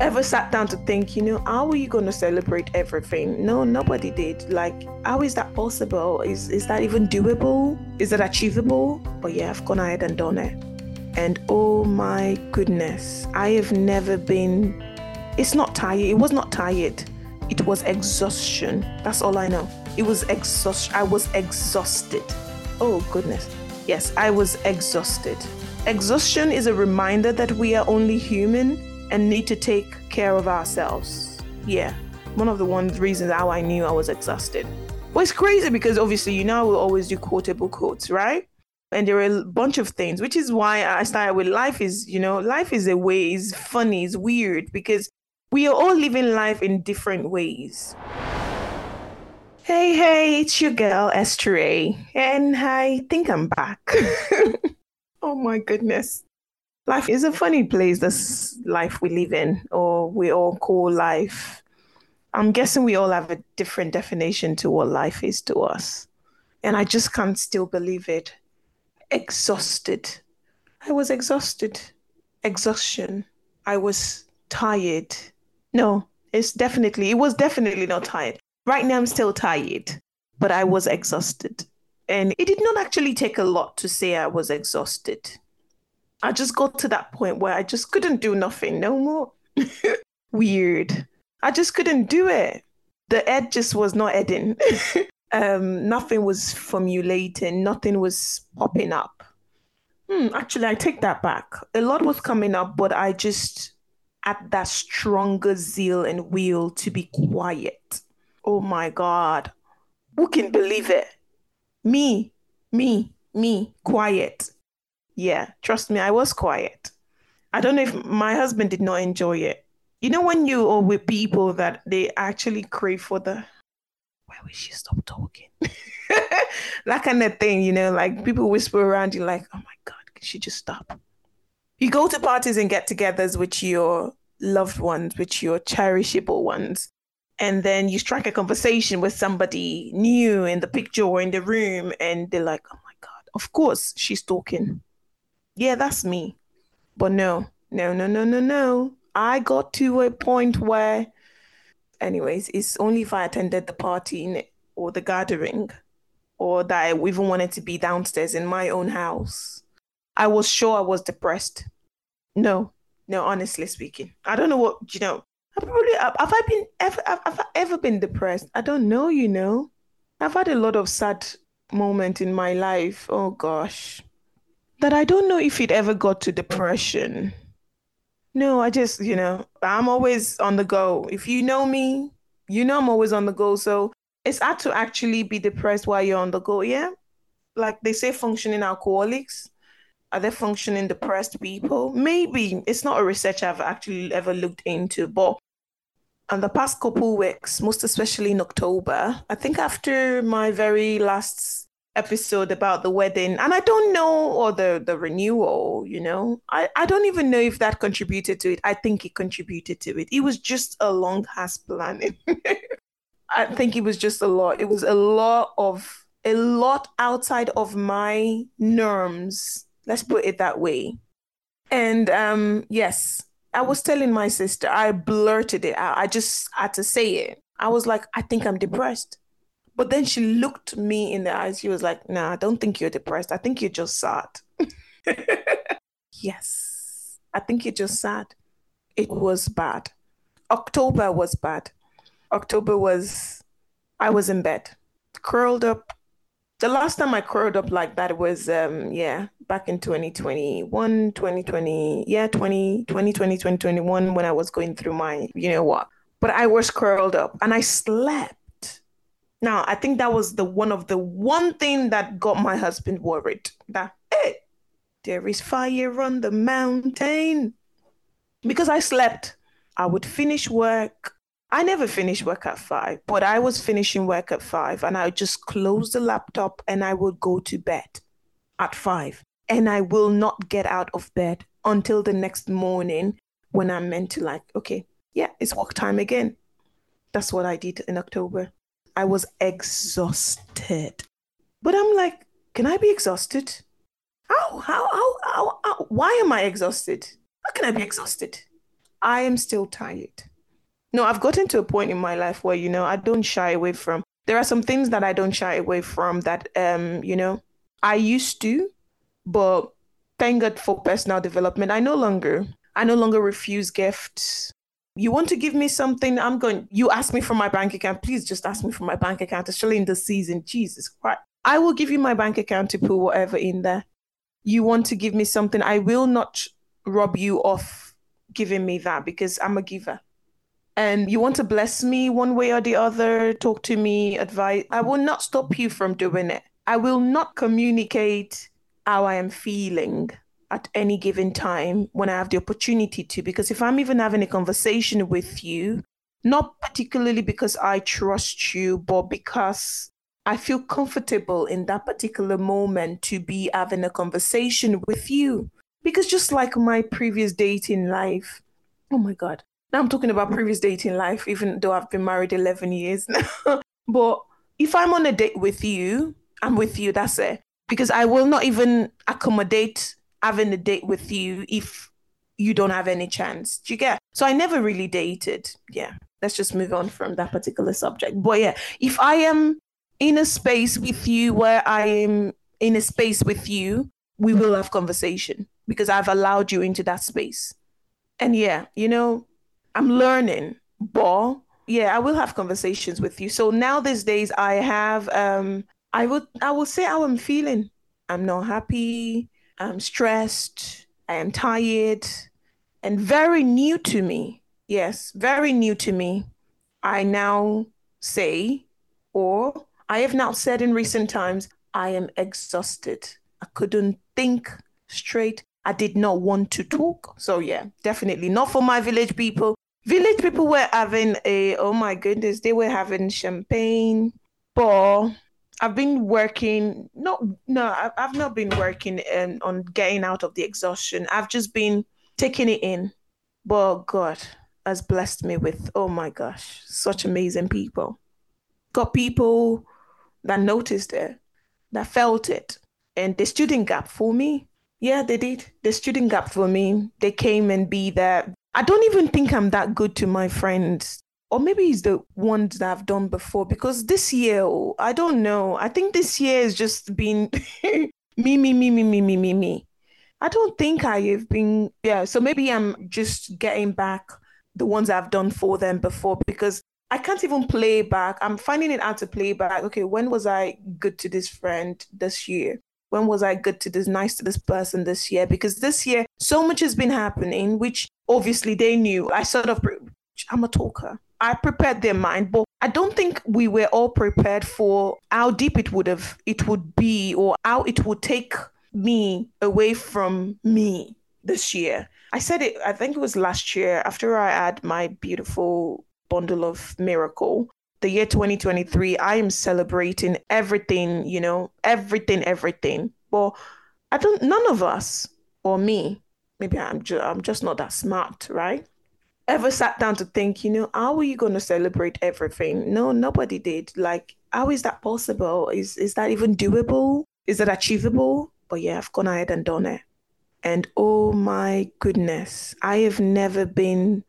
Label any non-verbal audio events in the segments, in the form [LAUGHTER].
ever sat down to think, you know, how are you going to celebrate everything? No, nobody did. Like, how is that possible? Is is that even doable? Is that achievable? But yeah, I've gone ahead and done it. And oh my goodness, I have never been. It's not tired. It was not tired. It was exhaustion. That's all I know. It was exhaust. I was exhausted. Oh goodness. Yes, I was exhausted. Exhaustion is a reminder that we are only human and need to take care of ourselves. Yeah, one of the one reasons how I knew I was exhausted. Well, it's crazy because obviously, you know, I will always do quotable quotes, right? And there are a bunch of things, which is why I started with life is, you know, life is a way, is funny, is weird because we are all living life in different ways. Hey, hey, it's your girl, Esther A, and I think I'm back. [LAUGHS] oh my goodness. Life is a funny place, this life we live in, or we all call life. I'm guessing we all have a different definition to what life is to us. And I just can't still believe it. Exhausted. I was exhausted. Exhaustion. I was tired. No, it's definitely, it was definitely not tired. Right now, I'm still tired, but I was exhausted. And it did not actually take a lot to say I was exhausted. I just got to that point where I just couldn't do nothing no more. [LAUGHS] Weird. I just couldn't do it. The ed just was not edding. [LAUGHS] um, nothing was formulating, nothing was popping up. Hmm, actually, I take that back. A lot was coming up, but I just had that stronger zeal and will to be quiet. Oh my God. Who can believe it? Me, me, me, quiet. Yeah, trust me, I was quiet. I don't know if my husband did not enjoy it. You know, when you are with people that they actually crave for the, why would she stop talking? [LAUGHS] that kind of thing, you know, like people whisper around you, like, oh my God, can she just stop? You go to parties and get togethers with your loved ones, with your cherishable ones. And then you strike a conversation with somebody new in the picture or in the room, and they're like, oh my God, of course she's talking yeah, that's me. But no, no, no, no, no, no. I got to a point where, anyways, it's only if I attended the party or the gathering or that I even wanted to be downstairs in my own house. I was sure I was depressed. No, no, honestly speaking. I don't know what, you know, I probably, have I been ever, have I ever been depressed? I don't know, you know. I've had a lot of sad moments in my life. Oh gosh that I don't know if it ever got to depression. No, I just, you know, I'm always on the go. If you know me, you know I'm always on the go. So it's hard to actually be depressed while you're on the go. Yeah. Like they say, functioning alcoholics. Are they functioning depressed people? Maybe. It's not a research I've actually ever looked into, but on the past couple weeks, most especially in October, I think after my very last episode about the wedding and i don't know or the the renewal you know? I i don't even know if that contributed to it. I think it contributed to it. It was just a long ass planning. [LAUGHS] I think it was just a lot. It was a lot of a lot outside of my norms. Let's put it that way. And um yes i was telling my sister i blurted it out. I just had to say it. I was like i think i'm depressed but then she looked me in the eyes. She was like, nah, I don't think you're depressed. I think you're just sad. [LAUGHS] yes, I think you're just sad. It was bad. October was bad. October was, I was in bed, curled up. The last time I curled up like that was, um, yeah, back in 2021, 2020, yeah, 20, 2020, 2021, when I was going through my, you know what. But I was curled up and I slept now, I think that was the one of the one thing that got my husband worried that, hey, there is fire on the mountain. Because I slept, I would finish work. I never finished work at five, but I was finishing work at five and I would just close the laptop and I would go to bed at five. And I will not get out of bed until the next morning when I'm meant to, like, okay, yeah, it's work time again. That's what I did in October. I was exhausted. But I'm like, can I be exhausted? How, how, how, how, how, why am I exhausted? How can I be exhausted? I am still tired. No, I've gotten to a point in my life where, you know, I don't shy away from. There are some things that I don't shy away from that, um, you know, I used to, but thank God for personal development. I no longer, I no longer refuse gifts. You want to give me something? I'm going. You ask me for my bank account. Please just ask me for my bank account, especially in the season. Jesus Christ. I will give you my bank account to put whatever in there. You want to give me something? I will not rob you off giving me that because I'm a giver. And you want to bless me one way or the other, talk to me, advise. I will not stop you from doing it. I will not communicate how I am feeling at any given time when I have the opportunity to. Because if I'm even having a conversation with you, not particularly because I trust you, but because I feel comfortable in that particular moment to be having a conversation with you. Because just like my previous dating life, oh my God, now I'm talking about previous dating life, even though I've been married 11 years now. [LAUGHS] but if I'm on a date with you, I'm with you, that's it. Because I will not even accommodate having a date with you if you don't have any chance. Do you get? So I never really dated. Yeah. Let's just move on from that particular subject. But yeah, if I am in a space with you where I am in a space with you, we will have conversation because I've allowed you into that space. And yeah, you know, I'm learning, but yeah, I will have conversations with you. So now these days I have um I would I will say how I'm feeling. I'm not happy, I'm stressed, I am tired, and very new to me. Yes, very new to me. I now say, or I have now said in recent times, I am exhausted. I couldn't think straight. I did not want to talk. So, yeah, definitely not for my village people. Village people were having a, oh my goodness, they were having champagne. But I've been working, not, no, I've not been working on getting out of the exhaustion. I've just been taking it in. But God has blessed me with, oh my gosh, such amazing people. Got people that noticed it, that felt it. And the student gap for me, yeah, they did. The student gap for me, they came and be there. I don't even think I'm that good to my friends. Or maybe it's the ones that I've done before because this year, oh, I don't know. I think this year has just been [LAUGHS] me, me, me, me, me, me, me, me. I don't think I have been, yeah. So maybe I'm just getting back the ones I've done for them before because I can't even play back. I'm finding it hard to play back. Okay, when was I good to this friend this year? When was I good to this, nice to this person this year? Because this year, so much has been happening, which obviously they knew. I sort of, I'm a talker. I prepared their mind, but I don't think we were all prepared for how deep it would have, it would be, or how it would take me away from me this year. I said it, I think it was last year after I had my beautiful bundle of miracle. The year 2023, I am celebrating everything, you know, everything, everything. Well, I don't, none of us, or me, maybe I'm, ju- I'm just not that smart, right? Ever sat down to think, you know, how are you going to celebrate everything? No, nobody did. Like, how is that possible? Is is that even doable? Is that achievable? But yeah, I've gone ahead and done it. And oh my goodness, I have never been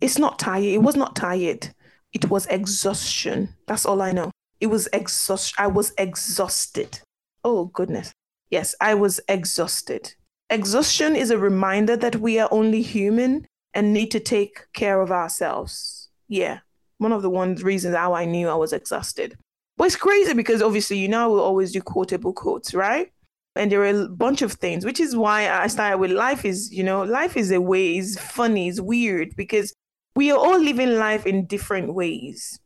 it's not tired. It was not tired. It was exhaustion. That's all I know. It was exhaust. I was exhausted. Oh goodness. Yes, I was exhausted. Exhaustion is a reminder that we are only human and need to take care of ourselves. Yeah, one of the one reasons how I knew I was exhausted. But it's crazy because obviously, you know, we always do quotable quotes, right? And there are a bunch of things, which is why I started with life is, you know, life is a way, is funny, is weird because we are all living life in different ways.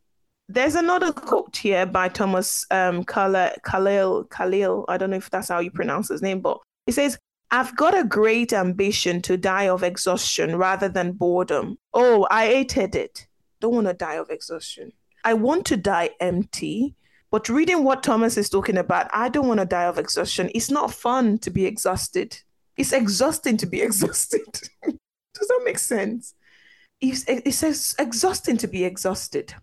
There's another quote here by Thomas um, Khalil, Khalil. I don't know if that's how you pronounce his name, but he says, I've got a great ambition to die of exhaustion rather than boredom. Oh, I hated it. Don't want to die of exhaustion. I want to die empty. But reading what Thomas is talking about, I don't want to die of exhaustion. It's not fun to be exhausted. It's exhausting to be [LAUGHS] exhausted. Does that make sense? it's, it's exhausting to be exhausted.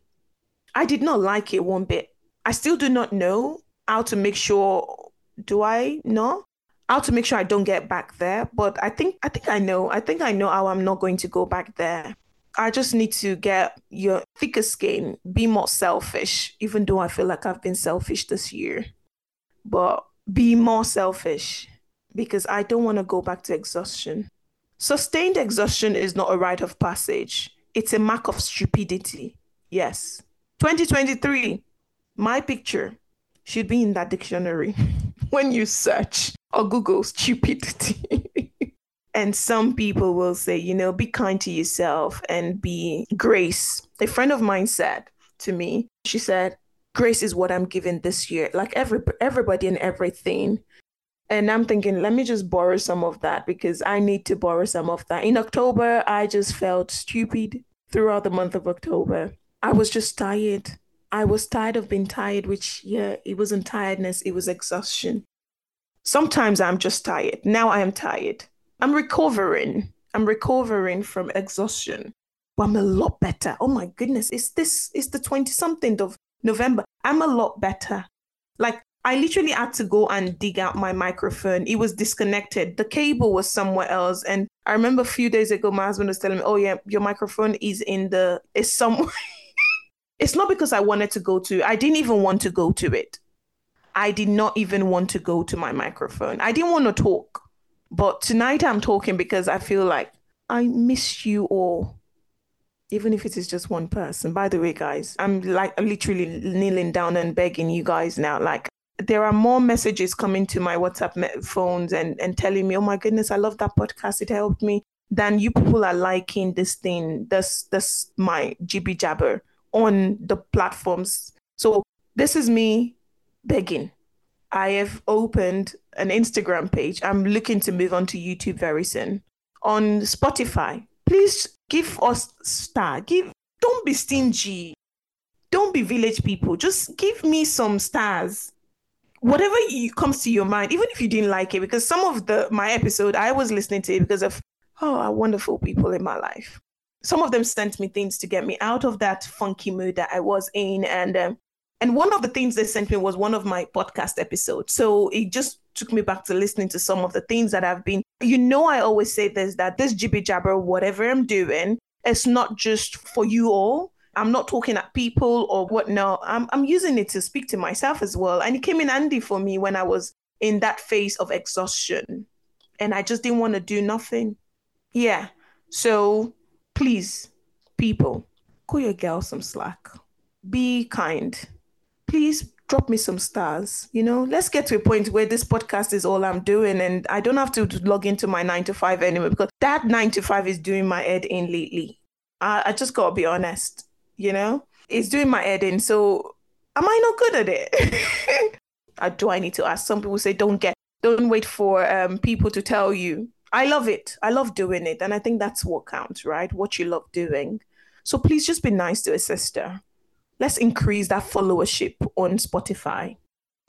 I did not like it one bit. I still do not know how to make sure. Do I know? How to make sure I don't get back there. But I think I think I know. I think I know how I'm not going to go back there. I just need to get your thicker skin, be more selfish, even though I feel like I've been selfish this year. But be more selfish because I don't want to go back to exhaustion. Sustained exhaustion is not a rite of passage, it's a mark of stupidity. Yes. 2023, my picture should be in that dictionary [LAUGHS] when you search or Google stupidity. and some people will say, you know, be kind to yourself and be grace. A friend of mine said to me, she said, grace is what I'm giving this year. Like every everybody and everything. And I'm thinking, let me just borrow some of that because I need to borrow some of that. In October, I just felt stupid throughout the month of October. I was just tired. I was tired of being tired, which, yeah, it wasn't tiredness, it was exhaustion. Sometimes I'm just tired. Now I am tired. I'm recovering. I'm recovering from exhaustion. But I'm a lot better. Oh my goodness. It's this, it's the 20 something of November. I'm a lot better. Like I literally had to go and dig out my microphone. It was disconnected. The cable was somewhere else. And I remember a few days ago, my husband was telling me, Oh, yeah, your microphone is in the, is somewhere. [LAUGHS] it's not because I wanted to go to, I didn't even want to go to it. I did not even want to go to my microphone. I didn't want to talk. But tonight I'm talking because I feel like I miss you all. Even if it is just one person. By the way, guys, I'm like literally kneeling down and begging you guys now. Like, there are more messages coming to my WhatsApp phones and, and telling me, oh my goodness, I love that podcast. It helped me. Than you people are liking this thing, this, this, my jibby jabber on the platforms. So this is me begging. I have opened an Instagram page. I'm looking to move on to YouTube very soon. On Spotify, please give us star. Give don't be stingy. Don't be village people. Just give me some stars. Whatever you, comes to your mind, even if you didn't like it, because some of the my episode I was listening to it because of oh, wonderful people in my life. Some of them sent me things to get me out of that funky mood that I was in, and um, and one of the things they sent me was one of my podcast episodes. So it just took me back to listening to some of the things that I've been. You know, I always say this that this jibby jabber, whatever I'm doing, it's not just for you all. I'm not talking at people or whatnot. I'm, I'm using it to speak to myself as well. And it came in handy for me when I was in that phase of exhaustion and I just didn't want to do nothing. Yeah. So please, people, call your girl some slack. Be kind please drop me some stars. You know, let's get to a point where this podcast is all I'm doing and I don't have to log into my nine to five anymore because that nine to five is doing my head in lately. I, I just gotta be honest, you know, it's doing my head in. So am I not good at it? [LAUGHS] uh, do I need to ask? Some people say don't get, don't wait for um, people to tell you. I love it. I love doing it. And I think that's what counts, right? What you love doing. So please just be nice to a sister let's increase that followership on Spotify,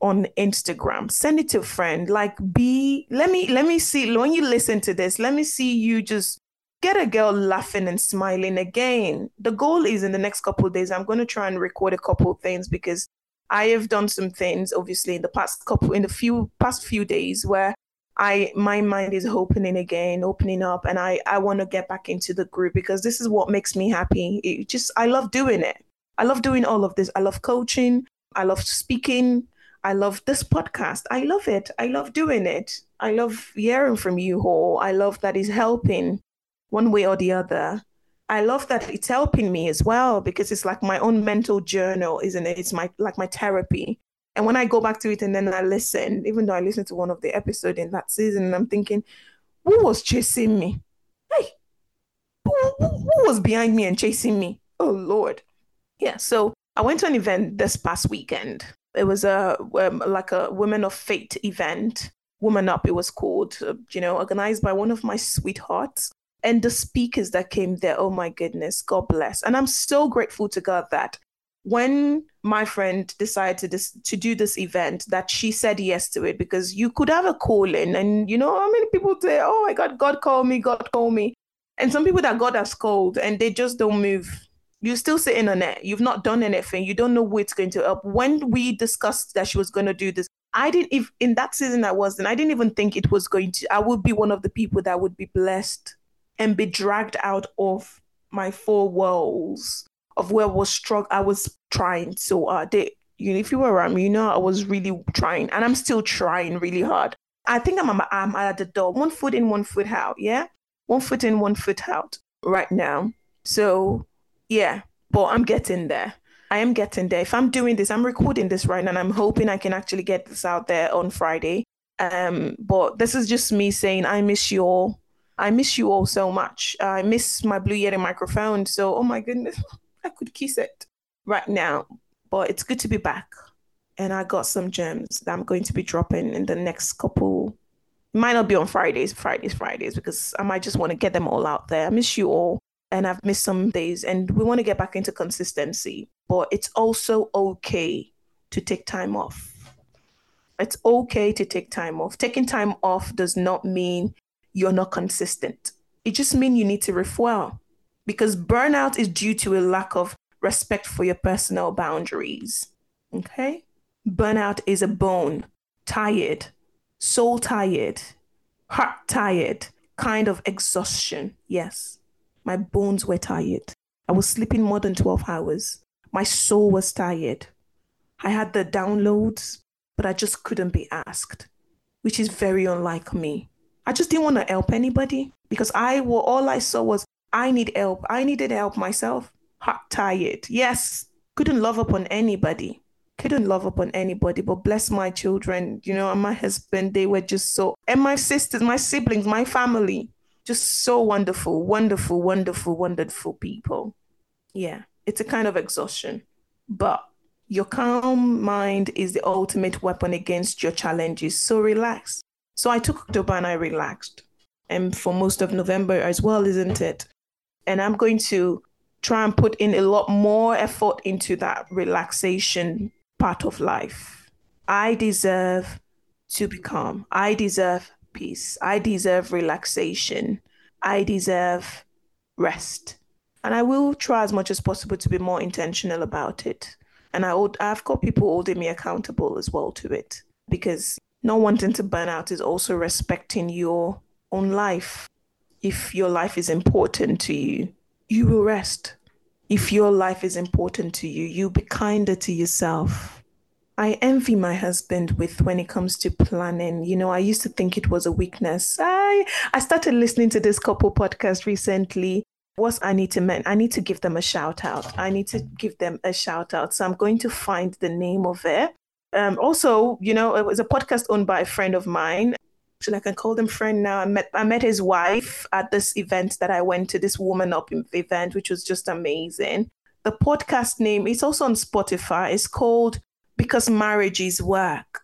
on Instagram. Send it to a friend. Like be let me let me see when you listen to this, let me see you just get a girl laughing and smiling again. The goal is in the next couple days, I'm going to try and record a couple things because I have done some things obviously in the past couple in the few past few days where I my mind is opening again, opening up, and I I want to get back into the group because this is what makes me happy. It just I love doing it. I love doing all of this. I love coaching. I love speaking. I love this podcast. I love it. I love doing it. I love hearing from you all. I love that it's helping one way or the other. I love that it's helping me as well because it's like my own mental journal, isn't it? It's my like my therapy. And when I go back to it and then I listen, even though I listened to one of the episode in that season, I'm thinking, who was chasing me? Hey, who, who, who was behind me and chasing me? Oh Lord. Yeah. So I went to an event this past weekend. It was a um, like a Women of Fate event. Woman Up, it was called, uh, you know, organized by one of my sweethearts. And the speakers that came there, oh my goodness, God bless. And I'm so grateful to God that when my friend decided to, this, to do this event, that she said yes to it because you could have a call in. And you know how many people say, oh my God, God called me, God called me. And some people that God has called and they just don't move you're still sitting on it. You've not done anything. You don't know who it's going to help. When we discussed that she was going to do this, I didn't if in that season I was in, I didn't even think it was going to I would be one of the people that would be blessed and be dragged out of my four walls of where I was struck. I was trying so hard. They, you know, if you were around me, you know I was really trying and I'm still trying really hard. I think I'm, I'm at the door, one foot in, one foot out. Yeah. One foot in, one foot out right now. So yeah, but I'm getting there. I am getting there. If I'm doing this, I'm recording this right now, and I'm hoping I can actually get this out there on Friday. Um, but this is just me saying I miss you all. I miss you all so much. I miss my Blue Yeti microphone. So, oh my goodness, [LAUGHS] I could kiss it right now. But it's good to be back. And I got some gems that I'm going to be dropping in the next couple. It might not be on Fridays, Fridays, Fridays, because I might just want to get them all out there. I miss you all and I've missed some days, and we want to get back into consistency. But it's also okay to take time off. It's okay to take time off. Taking time off does not mean you're not consistent. It just means you need to refuel because burnout is due to a lack of respect for your personal boundaries. Okay? Burnout is a bone, tired, soul tired, heart tired, kind of exhaustion. Yes. My bones were tired. I was sleeping more than 12 hours. My soul was tired. I had the downloads, but I just couldn't be asked, which is very unlike me. I just didn't want to help anybody because I well, all I saw was I need help. I needed help myself. Hot tired. Yes. Couldn't love upon anybody. Couldn't love upon anybody, but bless my children, you know, and my husband, they were just so and my sisters, my siblings, my family just so wonderful, wonderful, wonderful, wonderful people. Yeah, it's a kind of exhaustion, but your calm mind is the ultimate weapon against your challenges. So relax. So I took October and I relaxed, and for most of November as well, isn't it? And I'm going to try and put in a lot more effort into that relaxation part of life. I deserve to be calm. I deserve peace. I deserve relaxation. I deserve rest. And I will try as much as possible to be more intentional about it. And I I've got people holding me accountable as well to it because not wanting to burn out is also respecting your own life. If your life is important to you, you will rest. If your life is important to you, you'll be kinder to yourself I envy my husband with when it comes to planning. You know, I used to think it was a weakness. I I started listening to this couple podcast recently. What's I need to men? I need to give them a shout out. I need to give them a shout out. So I'm going to find the name of it. Um, also, you know, it was a podcast owned by a friend of mine. So I can call them friend now. I met I met his wife at this event that I went to, this woman up event, which was just amazing. The podcast name is also on Spotify. It's called because marriage is work.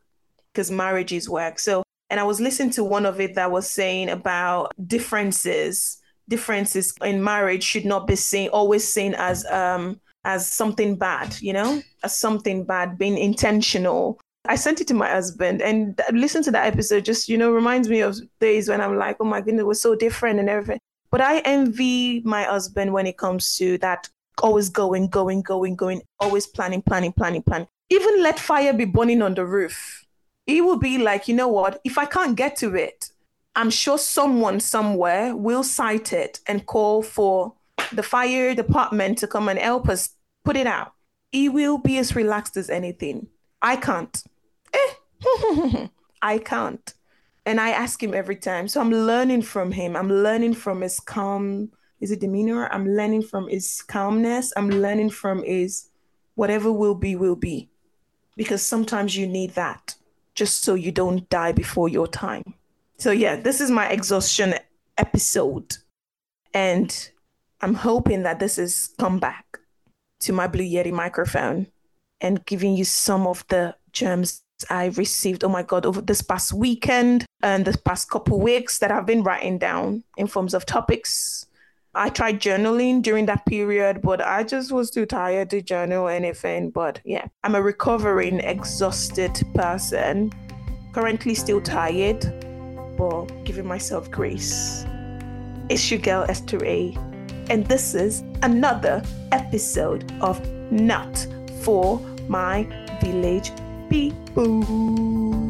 Because marriage is work. So, and I was listening to one of it that was saying about differences. Differences in marriage should not be seen always seen as um as something bad, you know, as something bad, being intentional. I sent it to my husband and listen to that episode. Just you know, reminds me of days when I'm like, oh my goodness, we're so different and everything. But I envy my husband when it comes to that always going, going, going, going, always planning, planning, planning, planning even let fire be burning on the roof. It will be like, you know what? If I can't get to it, I'm sure someone somewhere will cite it and call for the fire department to come and help us put it out. He will be as relaxed as anything. I can't. Eh. [LAUGHS] I can't. And I ask him every time. So I'm learning from him. I'm learning from his calm, is it demeanor? I'm learning from his calmness. I'm learning from his whatever will be, will be because sometimes you need that just so you don't die before your time. So, yeah, this is my exhaustion episode. And I'm hoping that this is come back to my Blue Yeti microphone and giving you some of the gems I received, oh my God, over this past weekend and this past couple weeks that I've been writing down in forms of topics I tried journaling during that period, but I just was too tired to journal anything. But yeah, I'm a recovering, exhausted person. Currently still tired, but giving myself grace. It's your girl Esther A. And this is another episode of Not for My Village People.